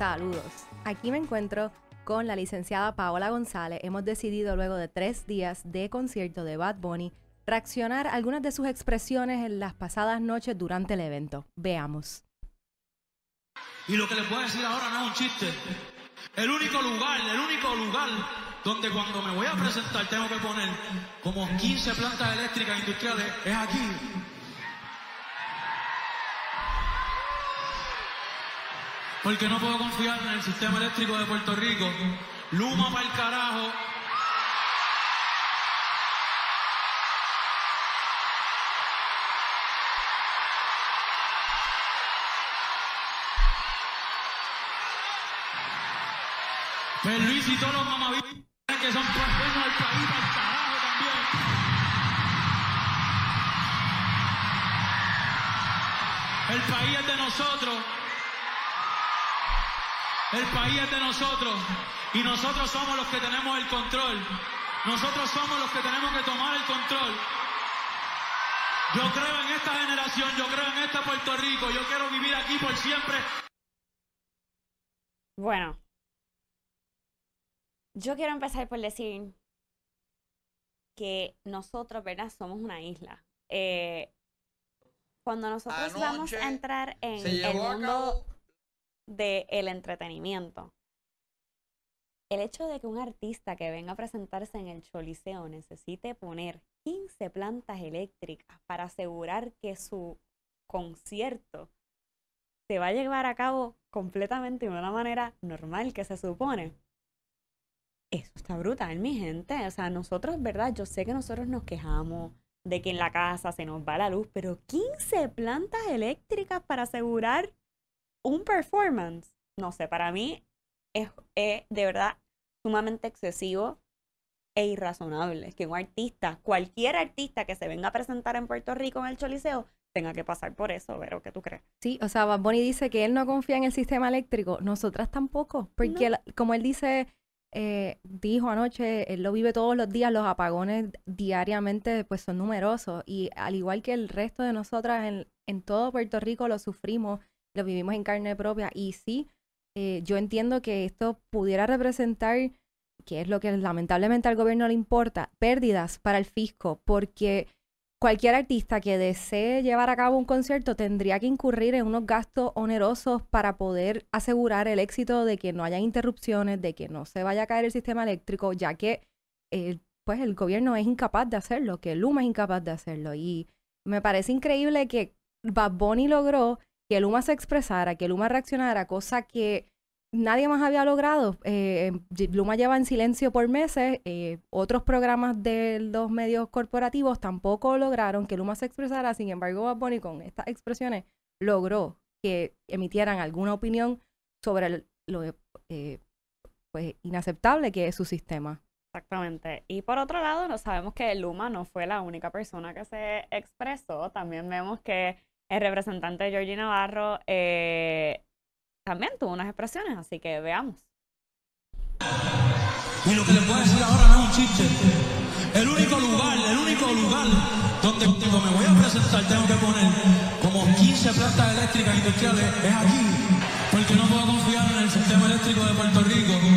Saludos. Aquí me encuentro con la licenciada Paola González. Hemos decidido luego de tres días de concierto de Bad Bunny reaccionar a algunas de sus expresiones en las pasadas noches durante el evento. Veamos. Y lo que les puedo decir ahora no es un chiste. El único lugar, el único lugar donde cuando me voy a presentar tengo que poner como 15 plantas eléctricas industriales es aquí. Porque no puedo confiar en el sistema eléctrico de Puerto Rico. Luma para el carajo. Pues Luis y todos los mamabichos que son dueños del país para el carajo también. El país es de nosotros. El país es de nosotros. Y nosotros somos los que tenemos el control. Nosotros somos los que tenemos que tomar el control. Yo creo en esta generación, yo creo en este Puerto Rico, yo quiero vivir aquí por siempre. Bueno, yo quiero empezar por decir que nosotros, ¿verdad? Somos una isla. Eh, cuando nosotros vamos a entrar en el mundo del entretenimiento, el hecho de que un artista que venga a presentarse en el Choliseo necesite poner 15 plantas eléctricas para asegurar que su concierto se va a llevar a cabo completamente de una manera normal que se supone. Eso está brutal, mi gente. O sea, nosotros, ¿verdad? Yo sé que nosotros nos quejamos de que en la casa se nos va la luz, pero 15 plantas eléctricas para asegurar un performance. No sé, para mí es, es de verdad sumamente excesivo e irrazonable que un artista, cualquier artista que se venga a presentar en Puerto Rico en el Choliseo, tenga que pasar por eso, pero ¿qué tú crees? Sí, o sea, Bad Bunny dice que él no confía en el sistema eléctrico, nosotras tampoco, porque la- como él dice, eh, dijo anoche, él lo vive todos los días, los apagones diariamente pues son numerosos y al igual que el resto de nosotras en, en todo Puerto Rico lo sufrimos, lo vivimos en carne propia y sí, eh, yo entiendo que esto pudiera representar, que es lo que lamentablemente al gobierno le importa, pérdidas para el fisco, porque cualquier artista que desee llevar a cabo un concierto tendría que incurrir en unos gastos onerosos para poder asegurar el éxito de que no haya interrupciones, de que no se vaya a caer el sistema eléctrico, ya que eh, pues el gobierno es incapaz de hacerlo, que Luma es incapaz de hacerlo. Y me parece increíble que Bad Bunny logró que Luma se expresara, que Luma reaccionara, cosa que nadie más había logrado. Eh, Luma lleva en silencio por meses. eh, otros programas de los medios corporativos tampoco lograron que Luma se expresara. Sin embargo, Bad con estas expresiones logró que emitieran alguna opinión sobre lo eh, pues, inaceptable que es su sistema. Exactamente. Y por otro lado, no sabemos que Luma no fue la única persona que se expresó. También vemos que el representante Georgie Navarro eh, también tuvo unas expresiones, así que veamos. Y lo que les puedo decir ahora no es un chiste. El único lugar, el único lugar donde cuando me voy a presentar tengo que poner como 15 plantas eléctricas industriales es aquí. Porque no puedo confiar en el sistema eléctrico de Puerto Rico.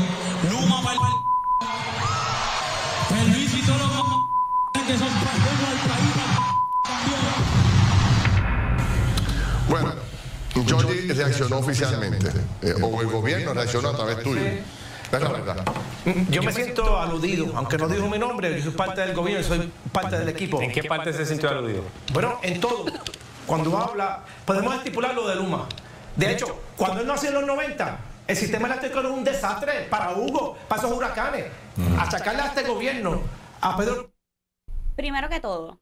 Reaccionó oficialmente, eh, o el gobierno reaccionó a través tuyo. Es la verdad. Yo me siento aludido, aunque no dijo mi nombre, yo soy parte del gobierno, soy parte del equipo. ¿En qué parte se sintió aludido? Bueno, en todo. Cuando habla, podemos estipular lo de Luma. De hecho, cuando él nació en los 90, el sistema eléctrico era un desastre para Hugo, para esos huracanes. Achacarle a este gobierno, a Pedro Primero que todo,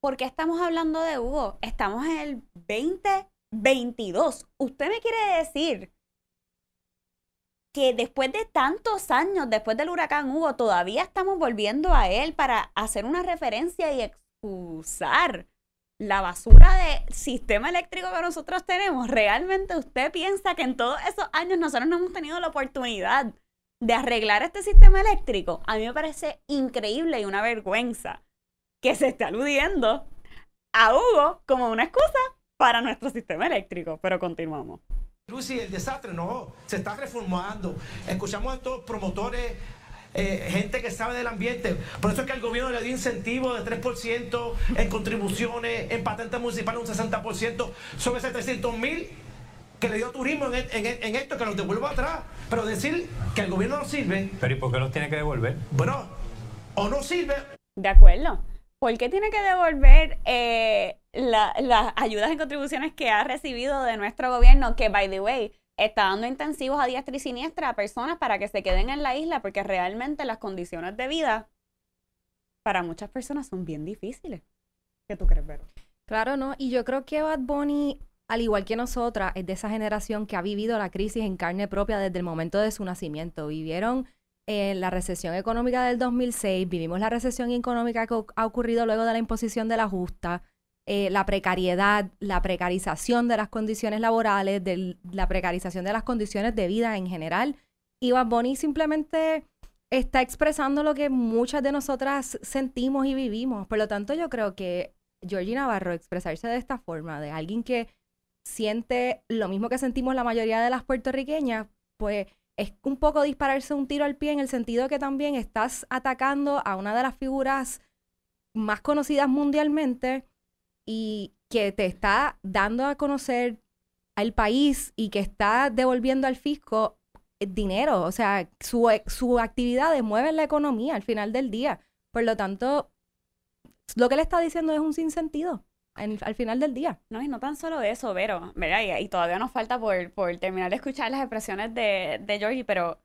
¿por qué estamos hablando de Hugo? Estamos en el 2022. ¿Usted me quiere decir que después de tantos años, después del huracán Hugo, todavía estamos volviendo a él para hacer una referencia y excusar la basura de sistema eléctrico que nosotros tenemos? ¿Realmente usted piensa que en todos esos años nosotros no hemos tenido la oportunidad de arreglar este sistema eléctrico? A mí me parece increíble y una vergüenza que se esté aludiendo a Hugo como una excusa para nuestro sistema eléctrico. Pero continuamos. Lucy, el desastre no, se está reformando. Escuchamos a estos promotores eh, gente que sabe del ambiente. Por eso es que el gobierno le dio incentivo de 3% en contribuciones, en patentes municipales un 60%, sobre 700 mil que le dio turismo en, en, esto, que los devuelva atrás. Pero decir que el gobierno no sirve. Pero ¿y por qué los tiene que devolver? Bueno, o no sirve. De acuerdo. ¿Por qué tiene que devolver eh, las ayudas y contribuciones que ha recibido de nuestro gobierno? Que, by the way, está dando intensivos a diestra y siniestra a personas para que se queden en la isla porque realmente las condiciones de vida para muchas personas son bien difíciles. ¿Qué tú crees, Vero? Claro, no. Y yo creo que Bad Bunny, al igual que nosotras, es de esa generación que ha vivido la crisis en carne propia desde el momento de su nacimiento. Vivieron en la recesión económica del 2006, vivimos la recesión económica que ha ocurrido luego de la imposición de la justa, eh, la precariedad, la precarización de las condiciones laborales, de la precarización de las condiciones de vida en general. Y Bad Bunny simplemente está expresando lo que muchas de nosotras sentimos y vivimos. Por lo tanto, yo creo que Georgie Navarro expresarse de esta forma, de alguien que siente lo mismo que sentimos la mayoría de las puertorriqueñas, pues es un poco dispararse un tiro al pie en el sentido que también estás atacando a una de las figuras más conocidas mundialmente y que te está dando a conocer al país y que está devolviendo al fisco eh, dinero. O sea, su, eh, su actividad mueve la economía al final del día. Por lo tanto, lo que le está diciendo es un sinsentido al final del día. No, y no tan solo eso, Vero, ¿verdad? Y, todavía nos falta por, por, terminar de escuchar las expresiones de, de Georgie, pero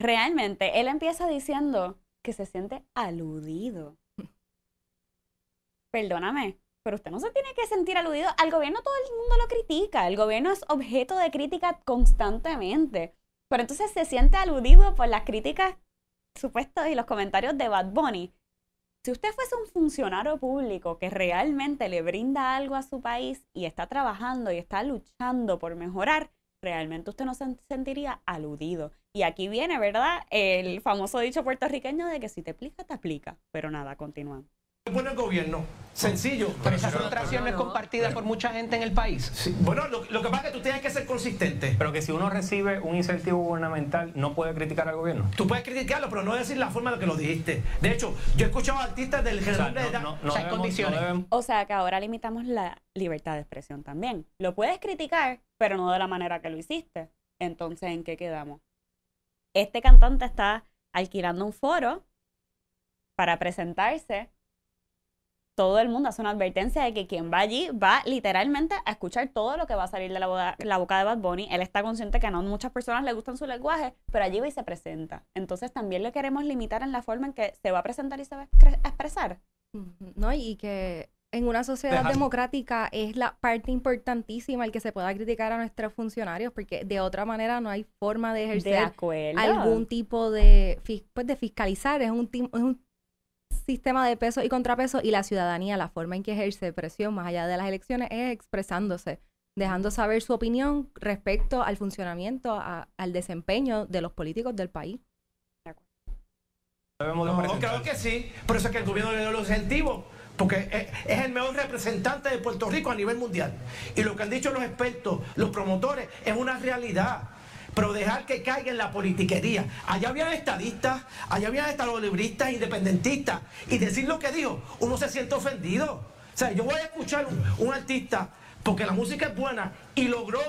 realmente él empieza diciendo que se siente aludido. Perdóname, pero usted no se tiene que sentir aludido. Al gobierno todo el mundo lo critica. El gobierno es objeto de crítica constantemente. Pero entonces se siente aludido por las críticas supuestas y los comentarios de Bad Bunny. Si usted fuese un funcionario público que realmente le brinda algo a su país y está trabajando y está luchando por mejorar, realmente usted no se sentiría aludido. Y aquí viene, ¿verdad? El famoso dicho puertorriqueño de que si te explica, te aplica. Pero nada, continúan pone el gobierno? Sencillo. Pero esa frustración no es compartida por mucha gente en el país. Bueno, lo, que pasa es que tú tienes que ser consistente. Pero que si uno recibe un incentivo gubernamental, no puede criticar al gobierno. Tú puedes criticarlo, pero no decir la forma en la que lo dijiste. De hecho, yo he escuchado artistas del general de edad. No, o, condiciones. o sea, que ahora limitamos la libertad de expresión también. Lo puedes criticar, pero no de la manera que lo hiciste. Entonces, ¿en qué quedamos? Este cantante está alquilando un foro para presentarse todo el mundo hace una advertencia de que quien va allí va literalmente a escuchar todo lo que va a salir de la, boca de Bad Bunny. Él está consciente que a no muchas personas le gustan su lenguaje, pero allí va y se presenta. Entonces también le queremos limitar en la forma en que se va a presentar y se va a expresar. No, y que en una sociedad democrática es la parte importantísima el que se pueda criticar a nuestros funcionarios, porque de otra manera no hay forma de ejercer algún tipo de, pues, de fiscalizar. Es un, es un sistema de peso y contrapeso y la ciudadanía, la forma en que ejerce presión más allá de las elecciones es expresándose, dejando saber su opinión respecto al funcionamiento, al desempeño de los políticos del país. No, claro que sí, por eso es que el gobierno le dio los incentivos, porque es el mejor representante de Puerto Rico a nivel mundial. Y lo que han dicho los expertos, los promotores, es una realidad pero dejar que caiga en la politiquería. Allá había estadistas, allá había libristas, independentistas, y decir lo que dijo, uno se siente ofendido. O sea, yo voy a escuchar un, un artista porque la música es buena y logró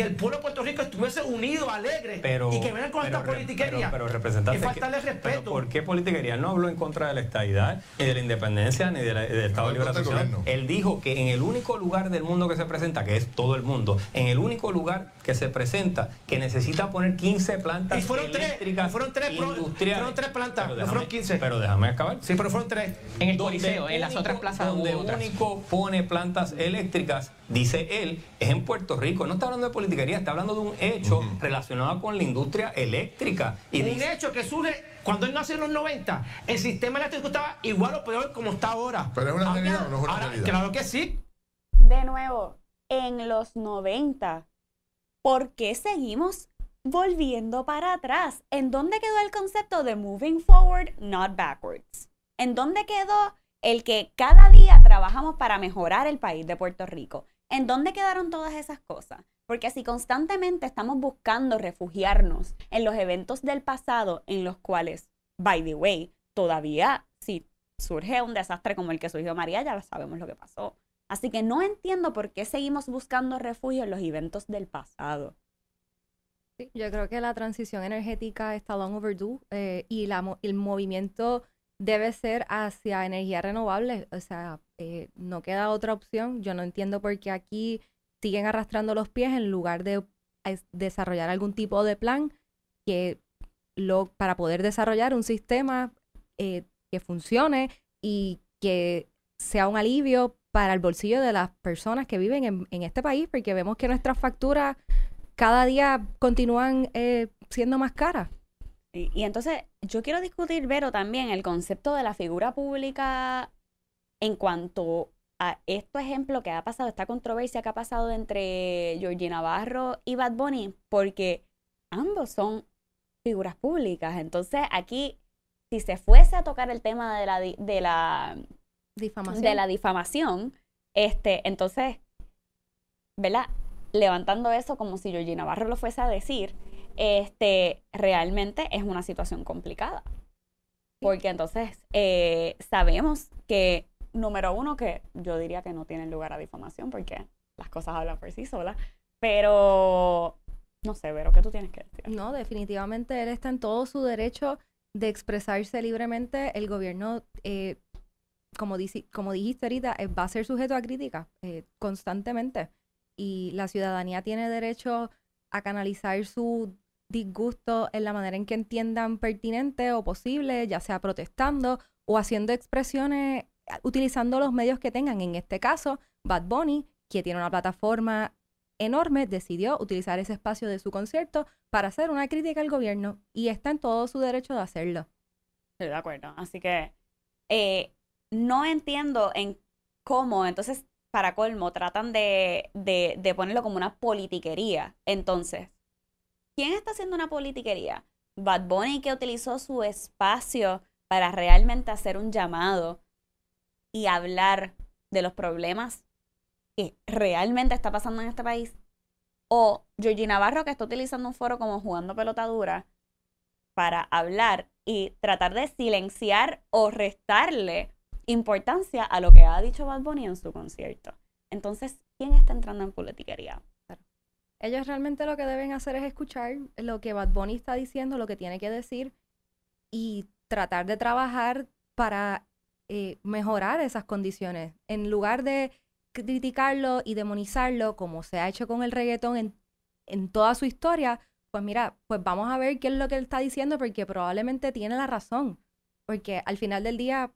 que el pueblo de Puerto Rico estuviese unido, alegre, y que vengan con esta politiquería. Pero, representante, y faltarle respeto. ¿Por qué politiquería? No habló en contra de la estadidad, ni de la independencia, ni del Estado de Liberación. Él dijo que en el único lugar del mundo que se presenta, que es todo el mundo, en el único lugar que se presenta, que necesita poner 15 plantas y fueron eléctricas tres, fueron tres, industriales. Fueron tres plantas, no fueron 15. Pero déjame acabar. Sí, pero fueron tres. En el Coliseo, en las otras plazas donde único pone plantas eléctricas, dice él, es en Puerto Rico. No está hablando de politiquería, está hablando de un hecho relacionado con la industria eléctrica. Y un hecho que surge cuando él nació en los 90. El sistema eléctrico estaba igual o peor como está ahora. Pero es una realidad o no es una realidad. Claro que sí. De nuevo, en los 90, ¿por qué seguimos volviendo para atrás? ¿En dónde quedó el concepto de moving forward, not backwards? ¿En dónde quedó el que cada día trabajamos para mejorar el país de Puerto Rico? ¿En dónde quedaron todas esas cosas? Porque si constantemente estamos buscando refugiarnos en los eventos del pasado en los cuales, by the way, todavía si surge un desastre como el que surgió María, ya sabemos lo que pasó. Así que no entiendo por qué seguimos buscando refugio en los eventos del pasado. Sí, yo creo que la transición energética está long overdue eh, y el movimiento debe ser hacia energía renovable. O sea, eh, no queda otra opción. Yo no entiendo por qué aquí siguen arrastrando los pies en lugar de desarrollar algún tipo de plan que lo, para poder desarrollar un sistema eh, que funcione y que sea un alivio para el bolsillo de las personas que viven en, este país, porque vemos que nuestras facturas cada día continúan eh, siendo más caras. Y, entonces yo quiero discutir, Vero, también el concepto de la figura pública en cuanto a este ejemplo que ha pasado, esta controversia que ha pasado entre Georgina Navarro y Bad Bunny, porque ambos son figuras públicas. Entonces aquí, si se fuese a tocar el tema de la, de la, difamación. De la difamación, este, entonces, ¿verdad? Levantando eso como si Georgina Navarro lo fuese a decir, este, realmente es una situación complicada. Porque entonces eh, sabemos que, número uno, que yo diría que no tiene lugar a difamación porque las cosas hablan por sí solas, pero no sé, Vero, ¿qué tú tienes que decir? No, definitivamente él está en todo su derecho de expresarse libremente. El gobierno, eh, como, como dijiste ahorita, eh, va a ser sujeto a crítica constantemente. Y la ciudadanía tiene derecho a canalizar su disgusto en la manera en que entiendan pertinente o posible, ya sea protestando o haciendo expresiones utilizando los medios que tengan. En este caso, Bad Bunny, que tiene una plataforma enorme, decidió utilizar ese espacio de su concierto para hacer una crítica al gobierno y está en todo su derecho de hacerlo. Estoy de acuerdo. Así que eh, no entiendo en cómo, entonces, para colmo, tratan de, de, ponerlo como una politiquería. Entonces, ¿Quién está haciendo una politiquería? Bad Bunny que utilizó su espacio para realmente hacer un llamado y hablar de los problemas que realmente está pasando en este país. O Georgina Navarro que está utilizando un foro como jugando pelotadura para hablar y tratar de silenciar o restarle importancia a lo que ha dicho Bad Bunny en su concierto. Entonces, ¿quién está entrando en politiquería? Ellos realmente lo que deben hacer es escuchar lo que Bad Bunny está diciendo, lo que tiene que decir y tratar de trabajar para eh, mejorar esas condiciones. En lugar de criticarlo y demonizarlo como se ha hecho con el reggaetón en, en toda su historia, pues mira, pues vamos a ver qué es lo que él está diciendo porque probablemente tiene la razón. Porque al final del día,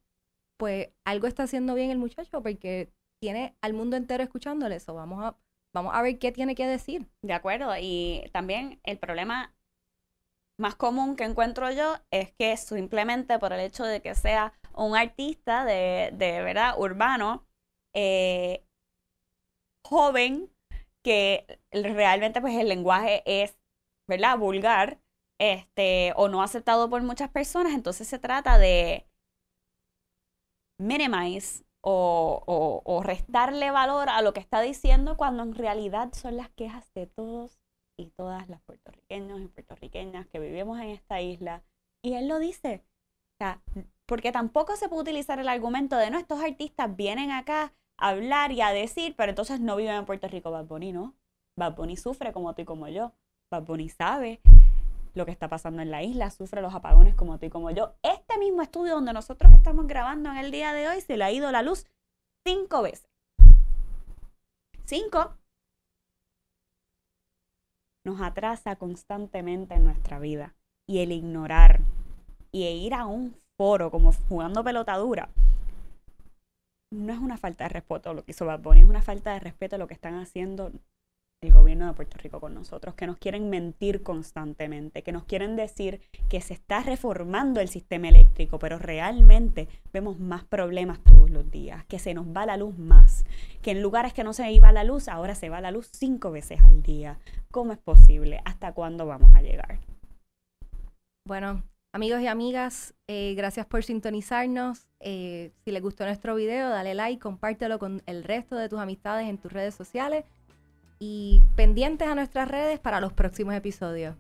pues algo está haciendo bien el muchacho porque tiene al mundo entero escuchándole eso. Vamos a Vamos a ver qué tiene que decir. De acuerdo. Y también el problema más común que encuentro yo es que simplemente por el hecho de que sea un artista de, de verdad urbano, eh, joven, que realmente pues el lenguaje es, ¿verdad? Vulgar, este, o no aceptado por muchas personas, entonces se trata de minimize o, restarle valor a lo que está diciendo cuando en realidad son las quejas de todos y todas las puertorriqueños y puertorriqueñas que vivimos en esta isla. Y él lo dice. O sea, porque tampoco se puede utilizar el argumento de no, estos artistas vienen acá a hablar y a decir, pero entonces no viven en Puerto Rico. Bad Bunny no. Bad Bunny sufre como tú y como yo. Bad Bunny sabe lo que está pasando en la isla, sufre los apagones como tú y como yo. Este mismo estudio donde nosotros estamos grabando en el día de hoy se le ha ido la luz cinco veces. Cinco. Nos atrasa constantemente en nuestra vida. Y el ignorar y ir a un foro como jugando pelotadura no es una falta de respeto lo que hizo Bad Bunny, es una falta de respeto a lo que están haciendo el gobierno de Puerto Rico con nosotros, que nos quieren mentir constantemente, que nos quieren decir que se está reformando el sistema eléctrico, pero realmente vemos más problemas todos los días, que se nos va la luz más, que en lugares que no se iba la luz, ahora se va la luz cinco veces al día. ¿Cómo es posible? ¿Hasta cuándo vamos a llegar? Bueno, Amigos y amigas, eh, gracias por sintonizarnos. Eh, si les gustó nuestro video, dale like, compártelo con el resto de tus amistades en tus redes sociales y pendientes a nuestras redes para los próximos episodios.